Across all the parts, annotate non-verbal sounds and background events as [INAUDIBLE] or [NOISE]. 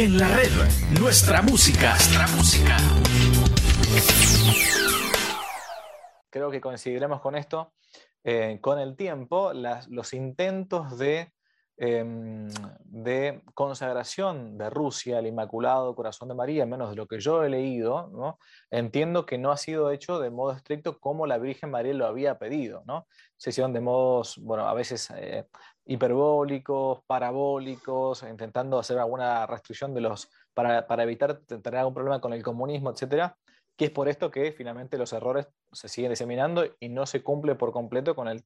En la red, nuestra música. Nuestra música. Creo que coincidiremos con esto. Eh, con el tiempo, los intentos de Em, de consagración de Rusia al Inmaculado Corazón de María, menos de lo que yo he leído, entiendo que no ha sido hecho de modo estricto como la Virgen María lo había pedido. ¿no? Se hicieron de modos, bueno, a veces eh, hiperbólicos, parabólicos, intentando hacer alguna restricción de los, para, para evitar tener algún problema con el comunismo, etcétera que es por esto que finalmente los errores se siguen diseminando y no se cumple por completo con el,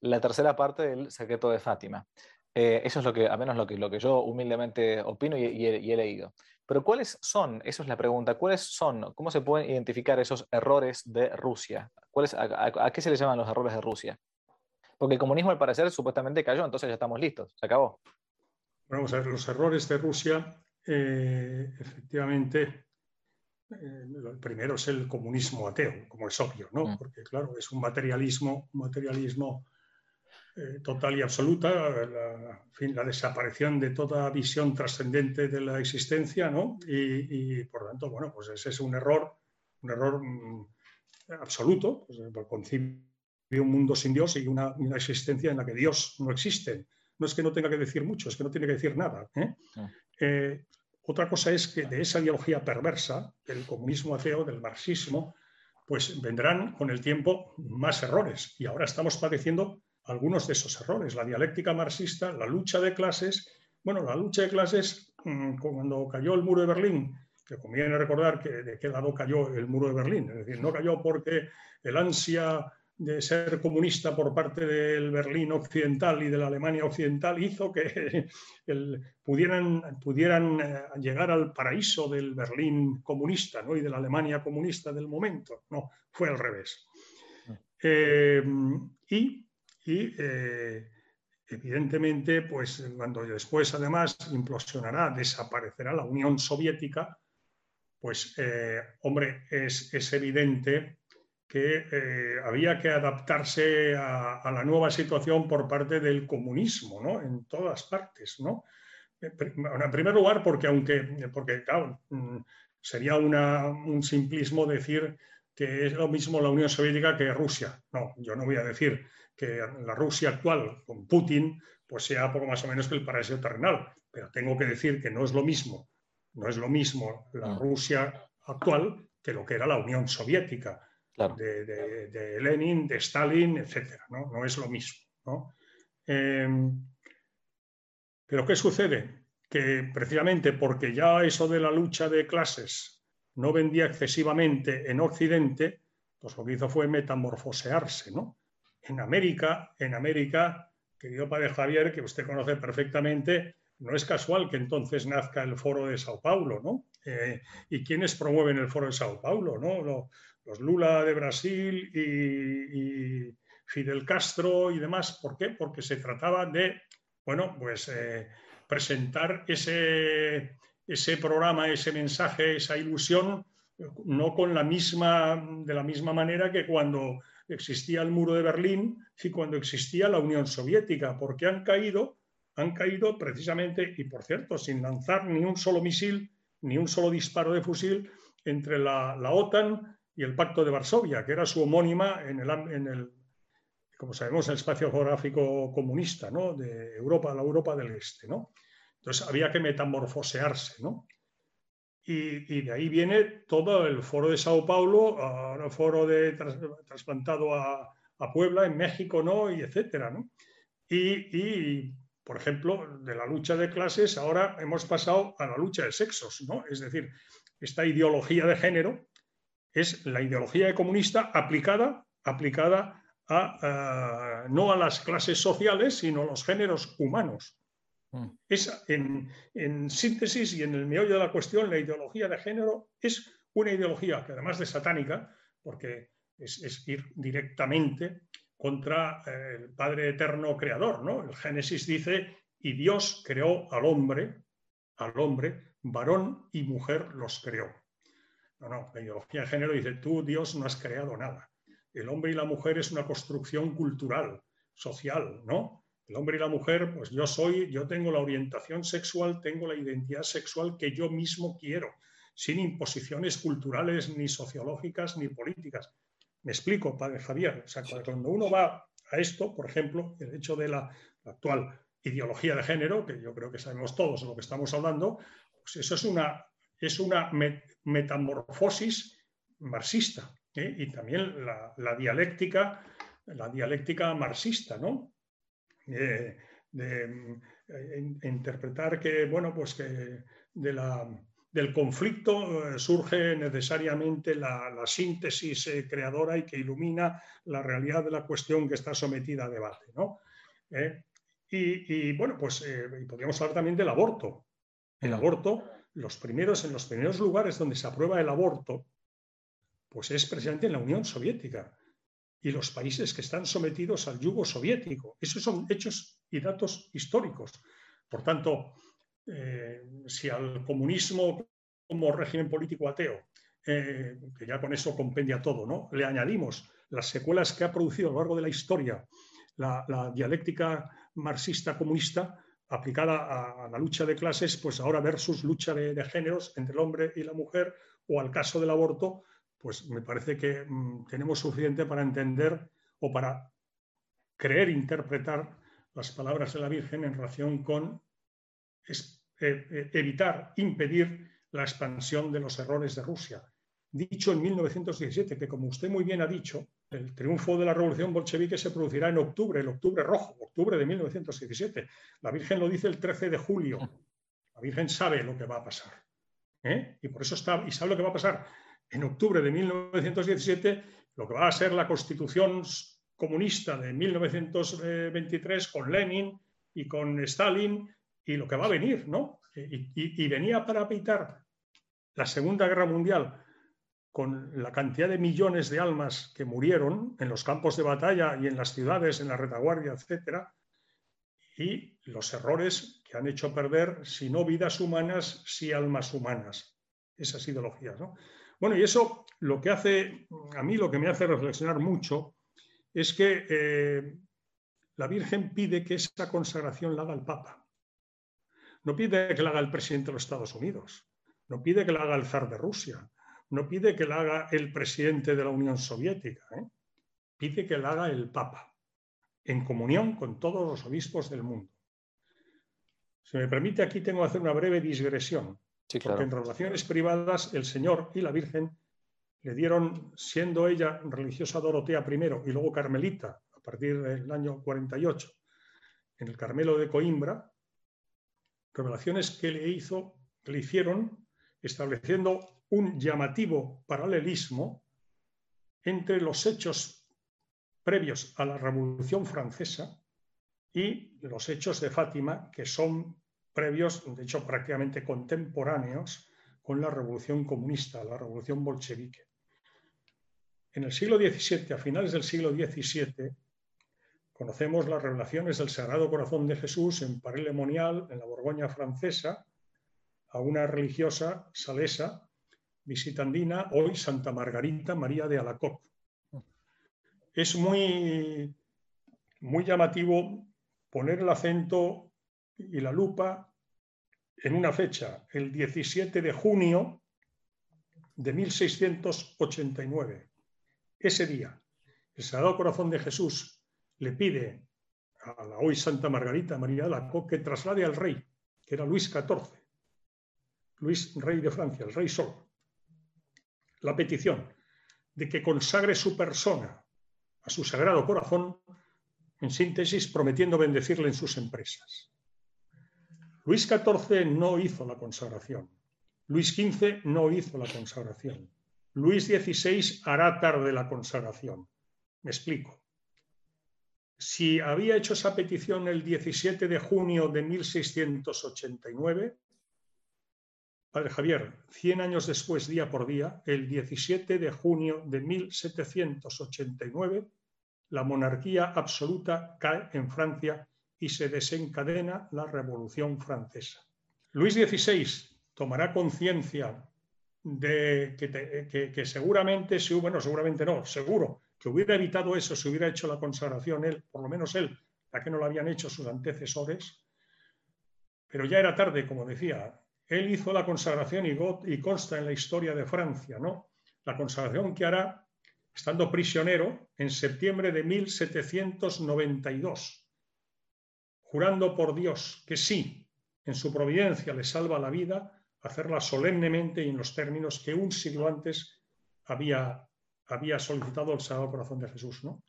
la tercera parte del secreto de Fátima. Eh, eso es lo que, a menos lo que, lo que yo humildemente opino y, he, leído. Pero ¿cuáles son? Eso es la pregunta. ¿Cuáles son? ¿Cómo se pueden identificar esos errores de Rusia? ¿Cuáles, a, qué se le llaman los errores de Rusia? Porque el comunismo al parecer supuestamente cayó, entonces ya estamos listos, se acabó. Vamos a ver, los errores de Rusia, eh, efectivamente, eh, el primero es el comunismo ateo, como es obvio, ¿no? Mm. Porque claro, es un materialismo, un materialismo eh, total y absoluta, la, la, desaparición de toda visión trascendente de la existencia, ¿no? Y, por lo tanto, bueno, pues ese es un error, un error mm, absoluto, pues, un mundo sin Dios y una, existencia en la que Dios no existe. No es que no tenga que decir mucho, es que no tiene que decir nada. ¿eh? Ah. Eh, otra cosa es que de esa ideología perversa, del comunismo ateo, del marxismo, pues vendrán con el tiempo más errores. Y ahora estamos padeciendo algunos de esos errores. La dialéctica marxista, la lucha de clases, bueno, la lucha de clases, mm, cuando cayó el muro de Berlín, que conviene recordar que de qué lado cayó el muro de Berlín, es decir, no cayó porque el ansia de ser comunista por parte del Berlín occidental y de la Alemania occidental hizo que [LAUGHS] pudieran, pudieran eh, llegar al paraíso del Berlín comunista ¿no? y de la Alemania comunista del momento. No, fue al revés. Ah. Eh, y y eh, evidentemente, pues cuando después además implosionará, desaparecerá la Unión Soviética, pues eh, hombre, es, evidente que eh, había que adaptarse a, la nueva situación por parte del comunismo, ¿no? En todas partes, ¿no? En primer lugar, porque aunque, porque claro, mm, sería un simplismo decir que es lo mismo la Unión Soviética que Rusia. No, yo no voy a decir que la Rusia actual con Putin pues sea poco más o menos que el paraíso terrenal, pero tengo que decir que no es lo mismo, no es lo mismo la mm. Rusia actual que lo que era la Unión Soviética de, Lenin, de Stalin, etc. ¿no? no es lo mismo. Em, pero ¿qué sucede? Que precisamente porque ya eso de la lucha de clases no vendía excesivamente en Occidente, pues lo que hizo fue metamorfosearse, ¿no? en América, en América, querido padre Javier, que usted conoce perfectamente, no es casual que entonces nazca el Foro de Sao Paulo, ¿no? Eh, ¿Y quiénes promueven el Foro de Sao Paulo, no? Los, Lula de Brasil y, Fidel Castro y demás. ¿Por qué? Porque se trataba de, bueno, pues eh, presentar ese, ese programa, ese mensaje, esa ilusión, no con la misma, de la misma manera que cuando existía el muro de Berlín y cuando existía la Unión Soviética, porque han caído, han caído precisamente, y por cierto, sin lanzar ni un solo misil, ni un solo disparo de fusil entre la, OTAN y el Pacto de Varsovia, que era su homónima en el, como sabemos, el espacio geográfico comunista, ¿no? De Europa, la Europa del Este, ¿no? Entonces había que metamorfosearse, ¿no? Y, de ahí viene todo el foro de Sao Paulo, ahora foro de trasplantado a, Puebla, en México, ¿no? Y etcétera, ¿no? Y, por ejemplo, de la lucha de clases, ahora hemos pasado a la lucha de sexos, ¿no? Es decir, esta ideología de género es la ideología comunista aplicada, aplicada a, no a las clases sociales, sino a los géneros humanos. Mm. Es, en, síntesis y en el meollo de la cuestión, la ideología de género es una ideología que además de satánica, porque es, ir directamente contra eh, el Padre Eterno Creador. ¿no? El Génesis dice, y Dios creó al hombre, al hombre, varón y mujer los creó. No, no, la ideología de género dice, tú Dios no has creado nada. El hombre y la mujer es una construcción cultural, social, ¿no? El hombre y la mujer, pues yo soy, yo tengo la orientación sexual, tengo la identidad sexual que yo mismo quiero, sin imposiciones culturales, ni sociológicas, ni políticas. Me explico, padre Javier. O sea, cuando uno va a esto, por ejemplo, el hecho de la, actual ideología de género, que yo creo que sabemos todos de lo que estamos hablando, pues eso es una, es una metamorfosis marxista. ¿eh? Y también la, dialéctica, la dialéctica marxista, ¿no? de eh, interpretar que, bueno, pues que de la, del conflicto eh, surge necesariamente la, síntesis eh, creadora y que ilumina la realidad de la cuestión que está sometida a debate. ¿no? y, bueno, pues podríamos hablar también del aborto. El aborto, los primeros, en los primeros lugares donde se aprueba el aborto, pues es precisamente en la Unión Soviética y los países que están sometidos al yugo soviético. Esos son hechos y datos históricos. Por tanto, eh, si al comunismo como régimen político ateo, eh, que ya con eso compendia todo, ¿no? le añadimos las secuelas que ha producido a lo largo de la historia la, dialéctica marxista comunista aplicada a, la lucha de clases, pues ahora versus lucha de, géneros entre el hombre y la mujer, o al caso del aborto, pues me parece que mm, tenemos suficiente para entender o para creer interpretar las palabras de la Virgen en relación con eh, eh, evitar, impedir la expansión de los errores de Rusia. Dicho en 1917, que como usted muy bien ha dicho, el triunfo de la revolución bolchevique se producirá en octubre, el octubre rojo, octubre de 1917. La Virgen lo dice el 13 de julio. La Virgen sabe lo que va a pasar. ¿eh? Y por eso está, y sabe lo que va a pasar en octubre de 1917 lo que va a ser la constitución comunista de 1923 con Lenin y con Stalin y lo que va a venir, ¿no? Y, venía para evitar la Segunda Guerra Mundial con la cantidad de millones de almas que murieron en los campos de batalla y en las ciudades, en la retaguardia, etcétera, y los errores que han hecho perder, si no vidas humanas, si almas humanas. Esas ideologías, ¿no? Bueno, y eso lo que hace, a mí lo que me hace reflexionar mucho es que eh, la Virgen pide que esa consagración la haga el Papa. No pide que la haga el presidente de los Estados Unidos, no pide que la haga el zar de Rusia, no pide que la haga el presidente de la Unión Soviética, ¿eh? pide que la haga el Papa, en comunión con todos los obispos del mundo. Si me permite, aquí tengo que hacer una breve digresión. Porque en relaciones privadas el Señor y la Virgen le dieron, siendo ella religiosa Dorotea primero y luego carmelita a partir del año 48, en el Carmelo de Coimbra, revelaciones que le hizo, le hicieron estableciendo un llamativo paralelismo entre los hechos previos a la Revolución Francesa y los hechos de Fátima, que son previos, de hecho prácticamente contemporáneos, con la revolución comunista, la revolución bolchevique. En el siglo XVII, a finales del siglo XVII, conocemos las revelaciones del Sagrado Corazón de Jesús en Paris-le-Monial, en la Borgoña francesa, a una religiosa salesa visitandina, hoy Santa Margarita María de Alacoque. Es muy, muy llamativo poner el acento y la lupa en una fecha, el 17 de junio de 1689. Ese día, el Sagrado Corazón de Jesús le pide a la hoy Santa Margarita María de la que traslade al rey, que era Luis XIV, Luis, rey de Francia, el rey Sol, la petición de que consagre su persona a su Sagrado Corazón, en síntesis, prometiendo bendecirle en sus empresas. Luis XIV no hizo la consagración. Luis XV no hizo la consagración. Luis XVI hará tarde la consagración. Me explico. Si había hecho esa petición el 17 de junio de 1689, Padre Javier, 100 años después, día por día, el 17 de junio de 1789, la monarquía absoluta cae en Francia y se desencadena la Revolución Francesa. Luis XVI tomará conciencia de que, seguramente, bueno, seguramente no, seguro, que hubiera evitado eso si hubiera hecho la consagración él, por lo menos él, ya que no lo habían hecho sus antecesores, pero ya era tarde, como decía. Él hizo la consagración y, consta en la historia de Francia, ¿no? La consagración que hará estando prisionero en septiembre de 1792, jurando por Dios que sí, en su providencia le salva la vida, hacerla solemnemente y en los términos que un siglo antes había, había solicitado el Sagrado Corazón de Jesús, ¿no?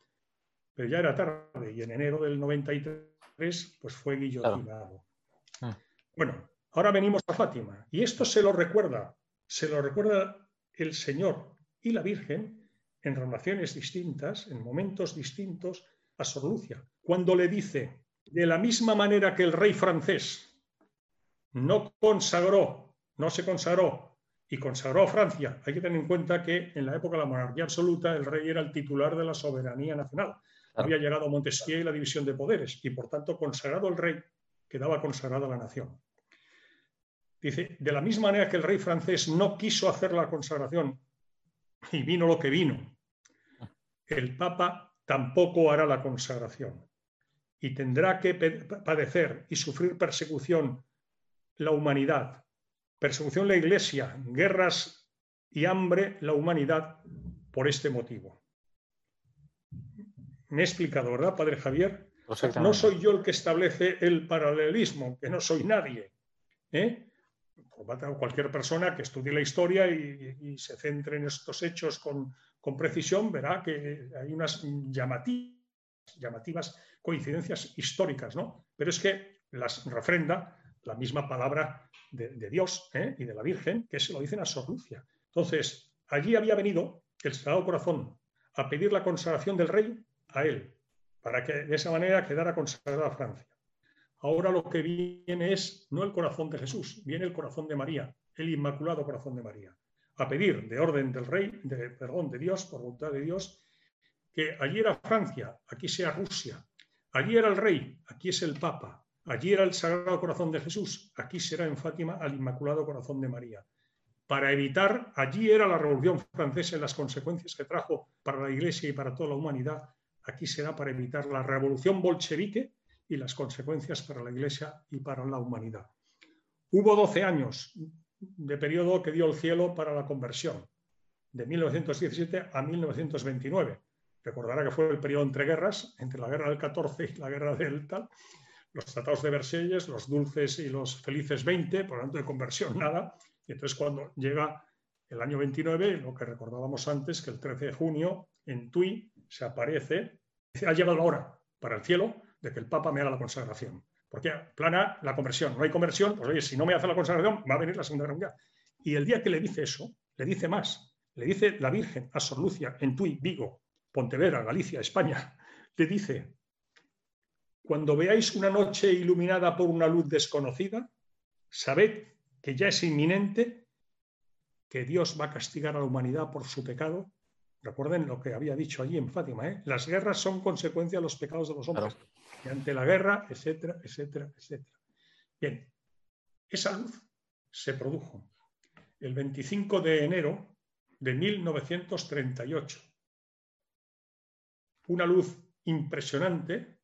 Pero ya era tarde y en enero del 93 pues fue guillotinado. Ah. Bueno, ahora venimos a Fátima y esto se lo recuerda, se lo recuerda el Señor y la Virgen en relaciones distintas, en momentos distintos a Sor Lucia, cuando le dice, de la misma manera que el rey francés no consagró, no se consagró y consagró a Francia, hay que tener en cuenta que en la época de la monarquía absoluta el rey era el titular de la soberanía nacional. Había llegado a Montesquieu y la división de poderes y por tanto consagrado el rey quedaba consagrada la nación. Dice, de la misma manera que el rey francés no quiso hacer la consagración y vino lo que vino, el Papa tampoco hará la consagración y tendrá que padecer y sufrir persecución la humanidad, persecución la Iglesia, guerras y hambre la humanidad por este motivo. Me he explicado, ¿verdad, Padre Javier? No soy yo el que establece el paralelismo, que no soy nadie. ¿eh? Cualquier persona que estudie la historia y, se centre en estos hechos con, precisión verá que hay unas llamativas, coincidencias históricas, ¿no? Pero es que las refrenda la misma palabra de, Dios ¿eh? y de la Virgen, que se lo dicen a Sor Lucia. Entonces, allí había venido el Sagrado Corazón a pedir la consagración del rey a él, para que de esa manera quedara consagrada Francia. Ahora lo que viene es no el corazón de Jesús, viene el corazón de María, el inmaculado corazón de María, a pedir de orden del rey, de perdón de Dios, por voluntad de Dios, que allí era Francia, aquí sea Rusia, allí era el rey, aquí es el Papa, allí era el Sagrado Corazón de Jesús, aquí será en Fátima al Inmaculado Corazón de María. Para evitar, allí era la Revolución Francesa y las consecuencias que trajo para la Iglesia y para toda la humanidad, aquí será para evitar la revolución bolchevique y las consecuencias para la Iglesia y para la humanidad. Hubo 12 años de periodo que dio el cielo para la conversión, de 1917 a 1929. Recordará que fue el periodo entre guerras, entre la guerra del 14 y la guerra del tal, los tratados de Versalles, los dulces y los felices 20, por lo tanto de conversión [LAUGHS] nada. Y entonces cuando llega el año 29, lo que recordábamos antes, que el 13 de junio en Tui se aparece, dice, ha llegado la hora para el cielo de que el Papa me haga la consagración. Porque plana la conversión. No hay conversión, pues oye, si no me hace la consagración, va a venir la Segunda Guerra Mundial. Y el día que le dice eso, le dice más. Le dice la Virgen a Sor Lucia en Tui, Vigo, Pontevedra, Galicia, España. Le dice, cuando veáis una noche iluminada por una luz desconocida, sabed que ya es inminente que Dios va a castigar a la humanidad por su pecado Recuerden lo que había dicho allí en Fátima, ¿eh? las guerras son consecuencia de los pecados de los hombres. Ante la guerra, etcétera, etcétera, etcétera. Bien, esa luz se produjo el 25 de enero de 1938. Una luz impresionante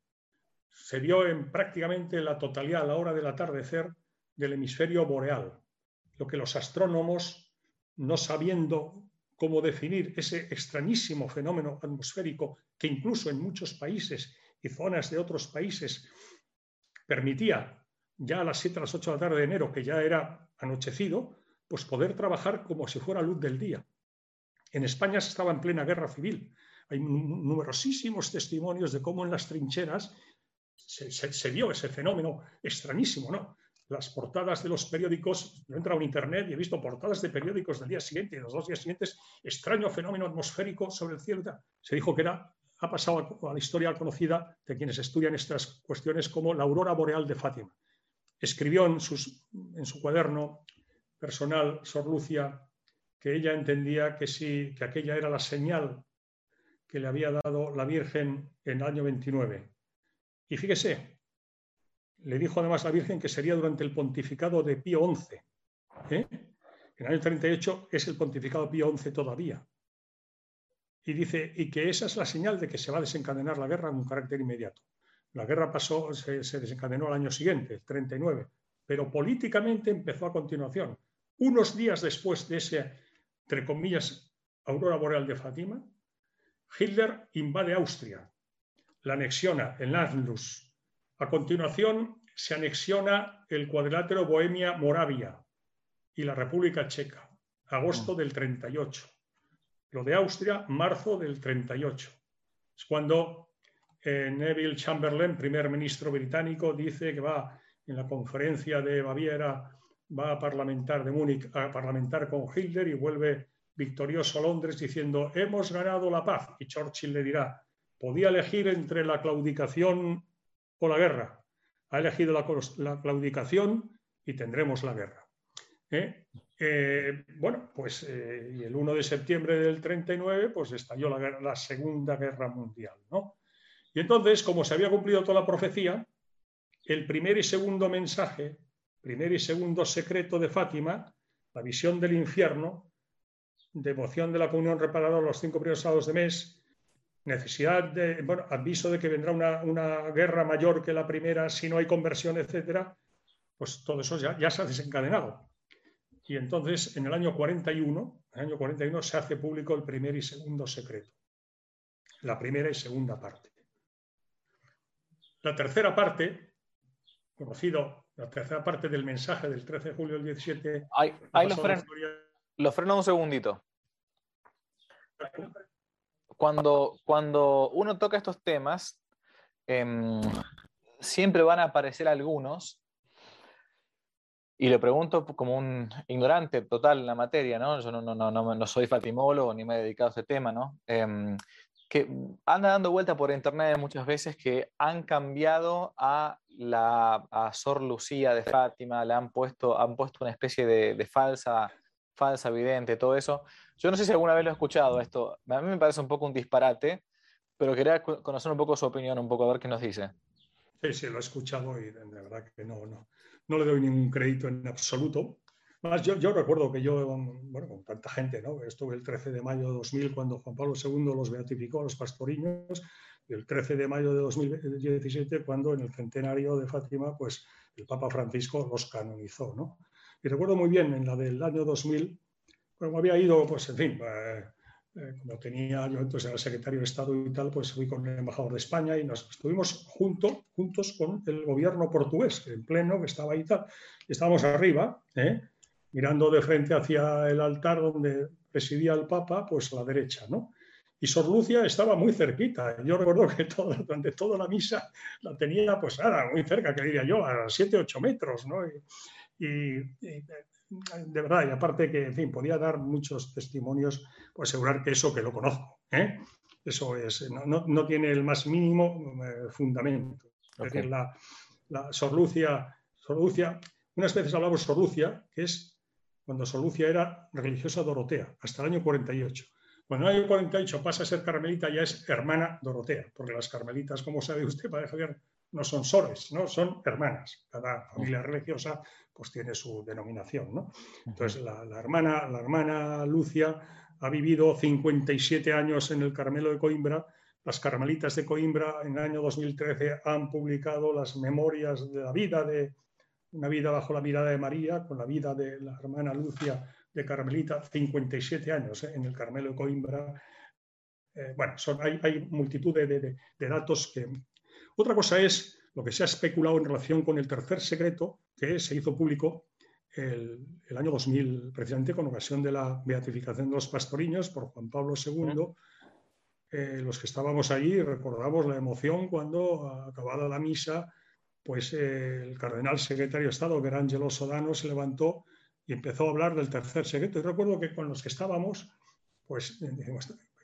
se vio en prácticamente la totalidad a la hora del atardecer del hemisferio boreal, lo que los astrónomos, no sabiendo cómo definir ese extrañísimo fenómeno atmosférico que incluso en muchos países y zonas de otros países permitía ya a las 7 a las 8 de la tarde de enero, que ya era anochecido, pues poder trabajar como si fuera luz del día. En España se estaba en plena guerra civil. Hay numerosísimos testimonios de cómo en las trincheras se, vio ese fenómeno extrañísimo, ¿no? las portadas de los periódicos, yo he entrado en internet y he visto portadas de periódicos del día siguiente y los dos días siguientes, extraño fenómeno atmosférico sobre el cielo. Se dijo que era, ha pasado a la historia conocida de quienes estudian estas cuestiones como la aurora boreal de Fátima. Escribió en, su cuaderno personal, Sor Lucia, que ella entendía que, sí, que aquella era la señal que le había dado la Virgen en el año 29. Y fíjese, le dijo además la Virgen que sería durante el pontificado de Pío XI. ¿eh? En el año 38 es el pontificado Pío XI todavía. Y dice, y que esa es la señal de que se va a desencadenar la guerra en un carácter inmediato. La guerra pasó, se, se desencadenó al año siguiente, el 39, pero políticamente empezó a continuación. Unos días después de ese, entre comillas, aurora boreal de Fátima, Hitler invade Austria, la anexiona en Anschluss. A continuación se anexiona el cuadrilátero Bohemia-Moravia y la República Checa, agosto mm. del 38. Lo de Austria, marzo del 38. Es cuando eh, Neville Chamberlain, primer ministro británico, dice que va en la conferencia de Baviera, va a parlamentar de Múnich, a parlamentar con Hitler y vuelve victorioso a Londres diciendo, hemos ganado la paz. Y Churchill le dirá, podía elegir entre la claudicación o la guerra. Ha elegido la, claudicación y tendremos la guerra. ¿Eh? Eh, bueno, pues eh, el 1 de septiembre del 39 pues estalló la, la, Segunda Guerra Mundial. ¿no? Y entonces, como se había cumplido toda la profecía, el primer y segundo mensaje, primer y segundo secreto de Fátima, la visión del infierno, devoción de la comunión reparadora los cinco primeros sábados de mes, necesidad de, bueno, aviso de que vendrá una, guerra mayor que la primera si no hay conversión, etcétera, pues todo eso ya se ha desencadenado. Y entonces, en el año 41, en el año 41 se hace público el primer y segundo secreto. La primera y segunda parte. La tercera parte, conocido, la tercera parte del mensaje del 13 de julio del 17. Hay, hay los, lo freno un segundito. Cuando, cuando uno toca estos temas, em, siempre van a aparecer algunos, y le pregunto como un ignorante total en la materia, ¿no? Yo no, no, no, no soy fatimólogo ni me he dedicado a ese tema, ¿no? Em, que anda dando vuelta por internet muchas veces que han cambiado a la a Sor Lucía de Fátima, le han puesto, han puesto una especie de, de falsa falsa, evidente, todo eso. Yo no sé si alguna vez lo he escuchado esto. A mí me parece un poco un disparate, pero quería conocer un poco su opinión, un poco a ver qué nos dice. Sí, sí, lo he escuchado y de verdad que no, no, no le doy ningún crédito en absoluto. Más, yo, yo recuerdo que yo, bueno, con tanta gente, ¿no? Estuve el 13 de mayo de 2000 cuando Juan Pablo II los beatificó a los pastoriños y el 13 de mayo de 2017 cuando en el centenario de Fátima, pues el Papa Francisco los canonizó, ¿no? Y recuerdo muy bien en la del año 2000, como había ido, pues en fin, eh, eh, como tenía yo entonces era secretario de Estado y tal, pues fui con el embajador de España y nos estuvimos junto, juntos con el gobierno portugués, en pleno, que estaba ahí y tal. estábamos arriba, ¿eh? mirando de frente hacia el altar donde presidía el Papa, pues a la derecha, ¿no? Y Sor Lucia estaba muy cerquita. Yo recuerdo que durante toda la misa la tenía, pues ahora muy cerca, que diría yo, a 7, 8 metros, ¿no? Y, de verdad, y aparte que, en fin, podía dar muchos testimonios, por asegurar que eso que lo conozco. ¿eh? Eso es, no, no, tiene el más mínimo eh, fundamento. Es decir, la, la Sorlucia, Sorlucia, unas veces hablamos Sorlucia, que es cuando Sorlucia era religiosa Dorotea, hasta el año 48. Cuando en el año 48 pasa a ser carmelita, ya es hermana Dorotea, porque las carmelitas, como sabe usted, para Javier, no son sores, ¿no? son hermanas. Cada familia religiosa pues tiene su denominación. ¿no? Entonces, la, hermana, la hermana Lucia ha vivido 57 años en el Carmelo de Coimbra. Las Carmelitas de Coimbra en el año 2013 han publicado las memorias de la vida de una vida bajo la mirada de María, con la vida de la hermana Lucia de Carmelita, 57 años ¿eh? en el Carmelo de Coimbra. Eh, bueno, son, hay, hay, multitud de, de, de datos que... Otra cosa es lo que se ha especulado en relación con el tercer secreto, que se hizo público el, año 2000, precisamente con ocasión de la beatificación de los pastoriños por Juan Pablo II. Eh, los que estábamos allí recordamos la emoción cuando, acabada la misa, pues eh, el cardenal secretario de Estado, Gerangelo Sodano, se levantó y empezó a hablar del tercer secreto. Y recuerdo que con los que estábamos, pues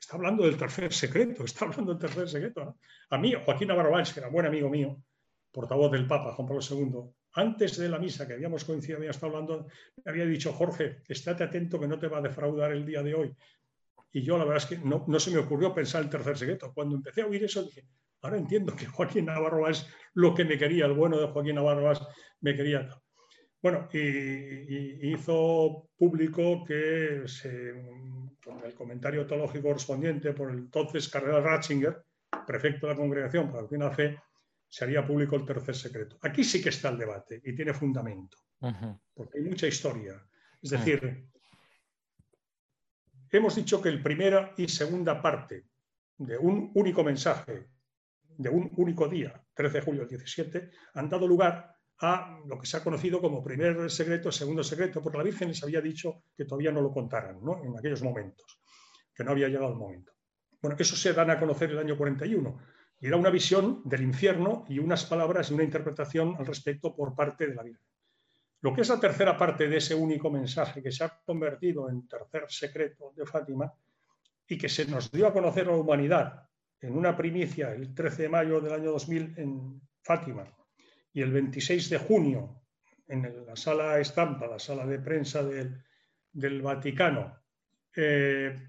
está hablando del tercer secreto, está hablando del tercer secreto. A mí, Joaquín Navarro que era buen amigo mío, portavoz del Papa, Juan Pablo II, antes de la misa que habíamos coincidido, había estado hablando, me había dicho, Jorge, estate atento que no te va a defraudar el día de hoy. Y yo la verdad es que no, no se me ocurrió pensar el tercer secreto. Cuando empecé a oír eso dije, ahora entiendo que Joaquín Navarro es lo que me quería, el bueno de Joaquín Navarro me quería. Bueno, y, hizo público que se, con el comentario teológico correspondiente por el entonces cardenal Ratzinger, prefecto de la congregación para la fe, se haría público el tercer secreto. Aquí sí que está el debate y tiene fundamento, porque hay mucha historia. Es decir, hemos dicho que el primera y segunda parte de un único mensaje, de un único día, 13 de julio del 17, han dado lugar a lo que se ha conocido como primer secreto, segundo secreto, porque la Virgen les había dicho que todavía no lo contaran ¿no? en aquellos momentos, que no había llegado el momento. Bueno, eso se dan a conocer el año 41 y era una visión del infierno y unas palabras y una interpretación al respecto por parte de la Virgen. Lo que es la tercera parte de ese único mensaje que se ha convertido en tercer secreto de Fátima y que se nos dio a conocer a la humanidad en una primicia el 13 de mayo del año 2000 en Fátima y el 26 de junio en la sala estampa, la sala de prensa del, Vaticano, eh,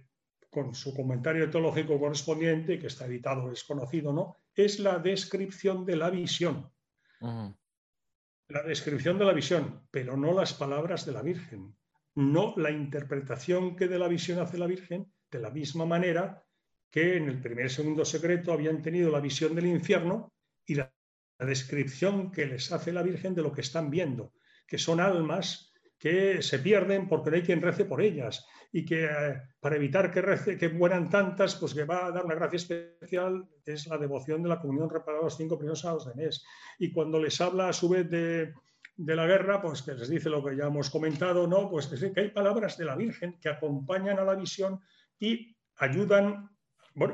con su comentario teológico correspondiente, que está editado, es conocido, ¿no? Es la descripción de la visión. La descripción de la visión, pero no las palabras de la Virgen, no la interpretación que de la visión hace la Virgen, de la misma manera que en el primer y segundo secreto habían tenido la visión del infierno y la la descripción que les hace la Virgen de lo que están viendo, que son almas que se pierden porque no hay quien rece por ellas y que eh, para evitar que, rece, que mueran tantas, pues que va a dar una gracia especial, que es la devoción de la comunión reparada los cinco primeros sábados de mes. Y cuando les habla a su vez de, la guerra, pues que les dice lo que ya hemos comentado, ¿no? Pues que hay palabras de la Virgen que acompañan a la visión y ayudan,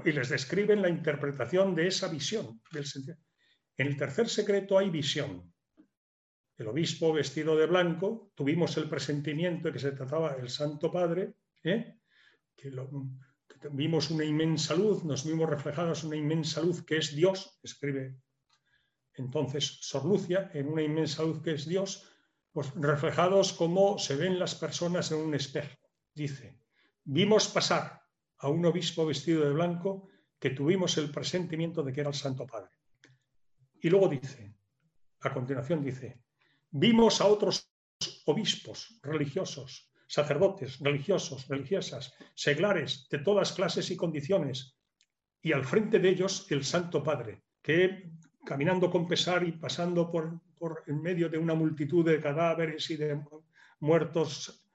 y les describen la interpretación de esa visión, del sentido. En el tercer secreto hay visión. El obispo vestido de blanco, tuvimos el presentimiento de que se trataba del Santo Padre, ¿eh? que, vimos una inmensa luz, nos vimos reflejados una inmensa luz que es Dios, escribe entonces Sor Lucia, en una inmensa luz que es Dios, pues reflejados como se ven las personas en un espejo. Dice, vimos pasar a un obispo vestido de blanco que tuvimos el presentimiento de que era el Santo Padre. Y luego dice, a continuación dice, vimos a otros obispos religiosos, sacerdotes, religiosos, religiosas, seglares de todas clases y condiciones, y al frente de ellos el Santo Padre, que caminando con pesar y pasando por, por en medio de una multitud de cadáveres y de muertos,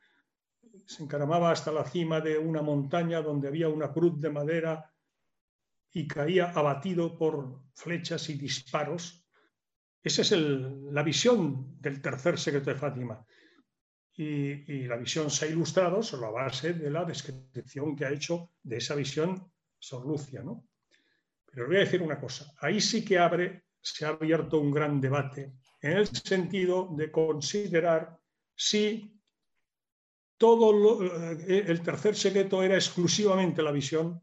se encaramaba hasta la cima de una montaña donde había una cruz de madera y caía abatido por flechas y disparos. Esa es la visión del tercer secreto de Fátima. Y, la visión se ha ilustrado sobre la base de la descripción que ha hecho de esa visión Sor Lucia. ¿no? Pero voy a decir una cosa, ahí sí que abre, se ha abierto un gran debate en el sentido de considerar si todo eh, el tercer secreto era exclusivamente la visión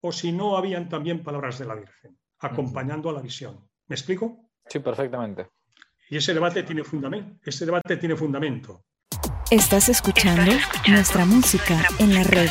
o si no habían también palabras de la Virgen, acompañando a la visión. ¿Me explico? Sí, perfectamente. Y ese debate tiene fundamento. Ese debate tiene fundamento. Estás escuchando nuestra música en la red.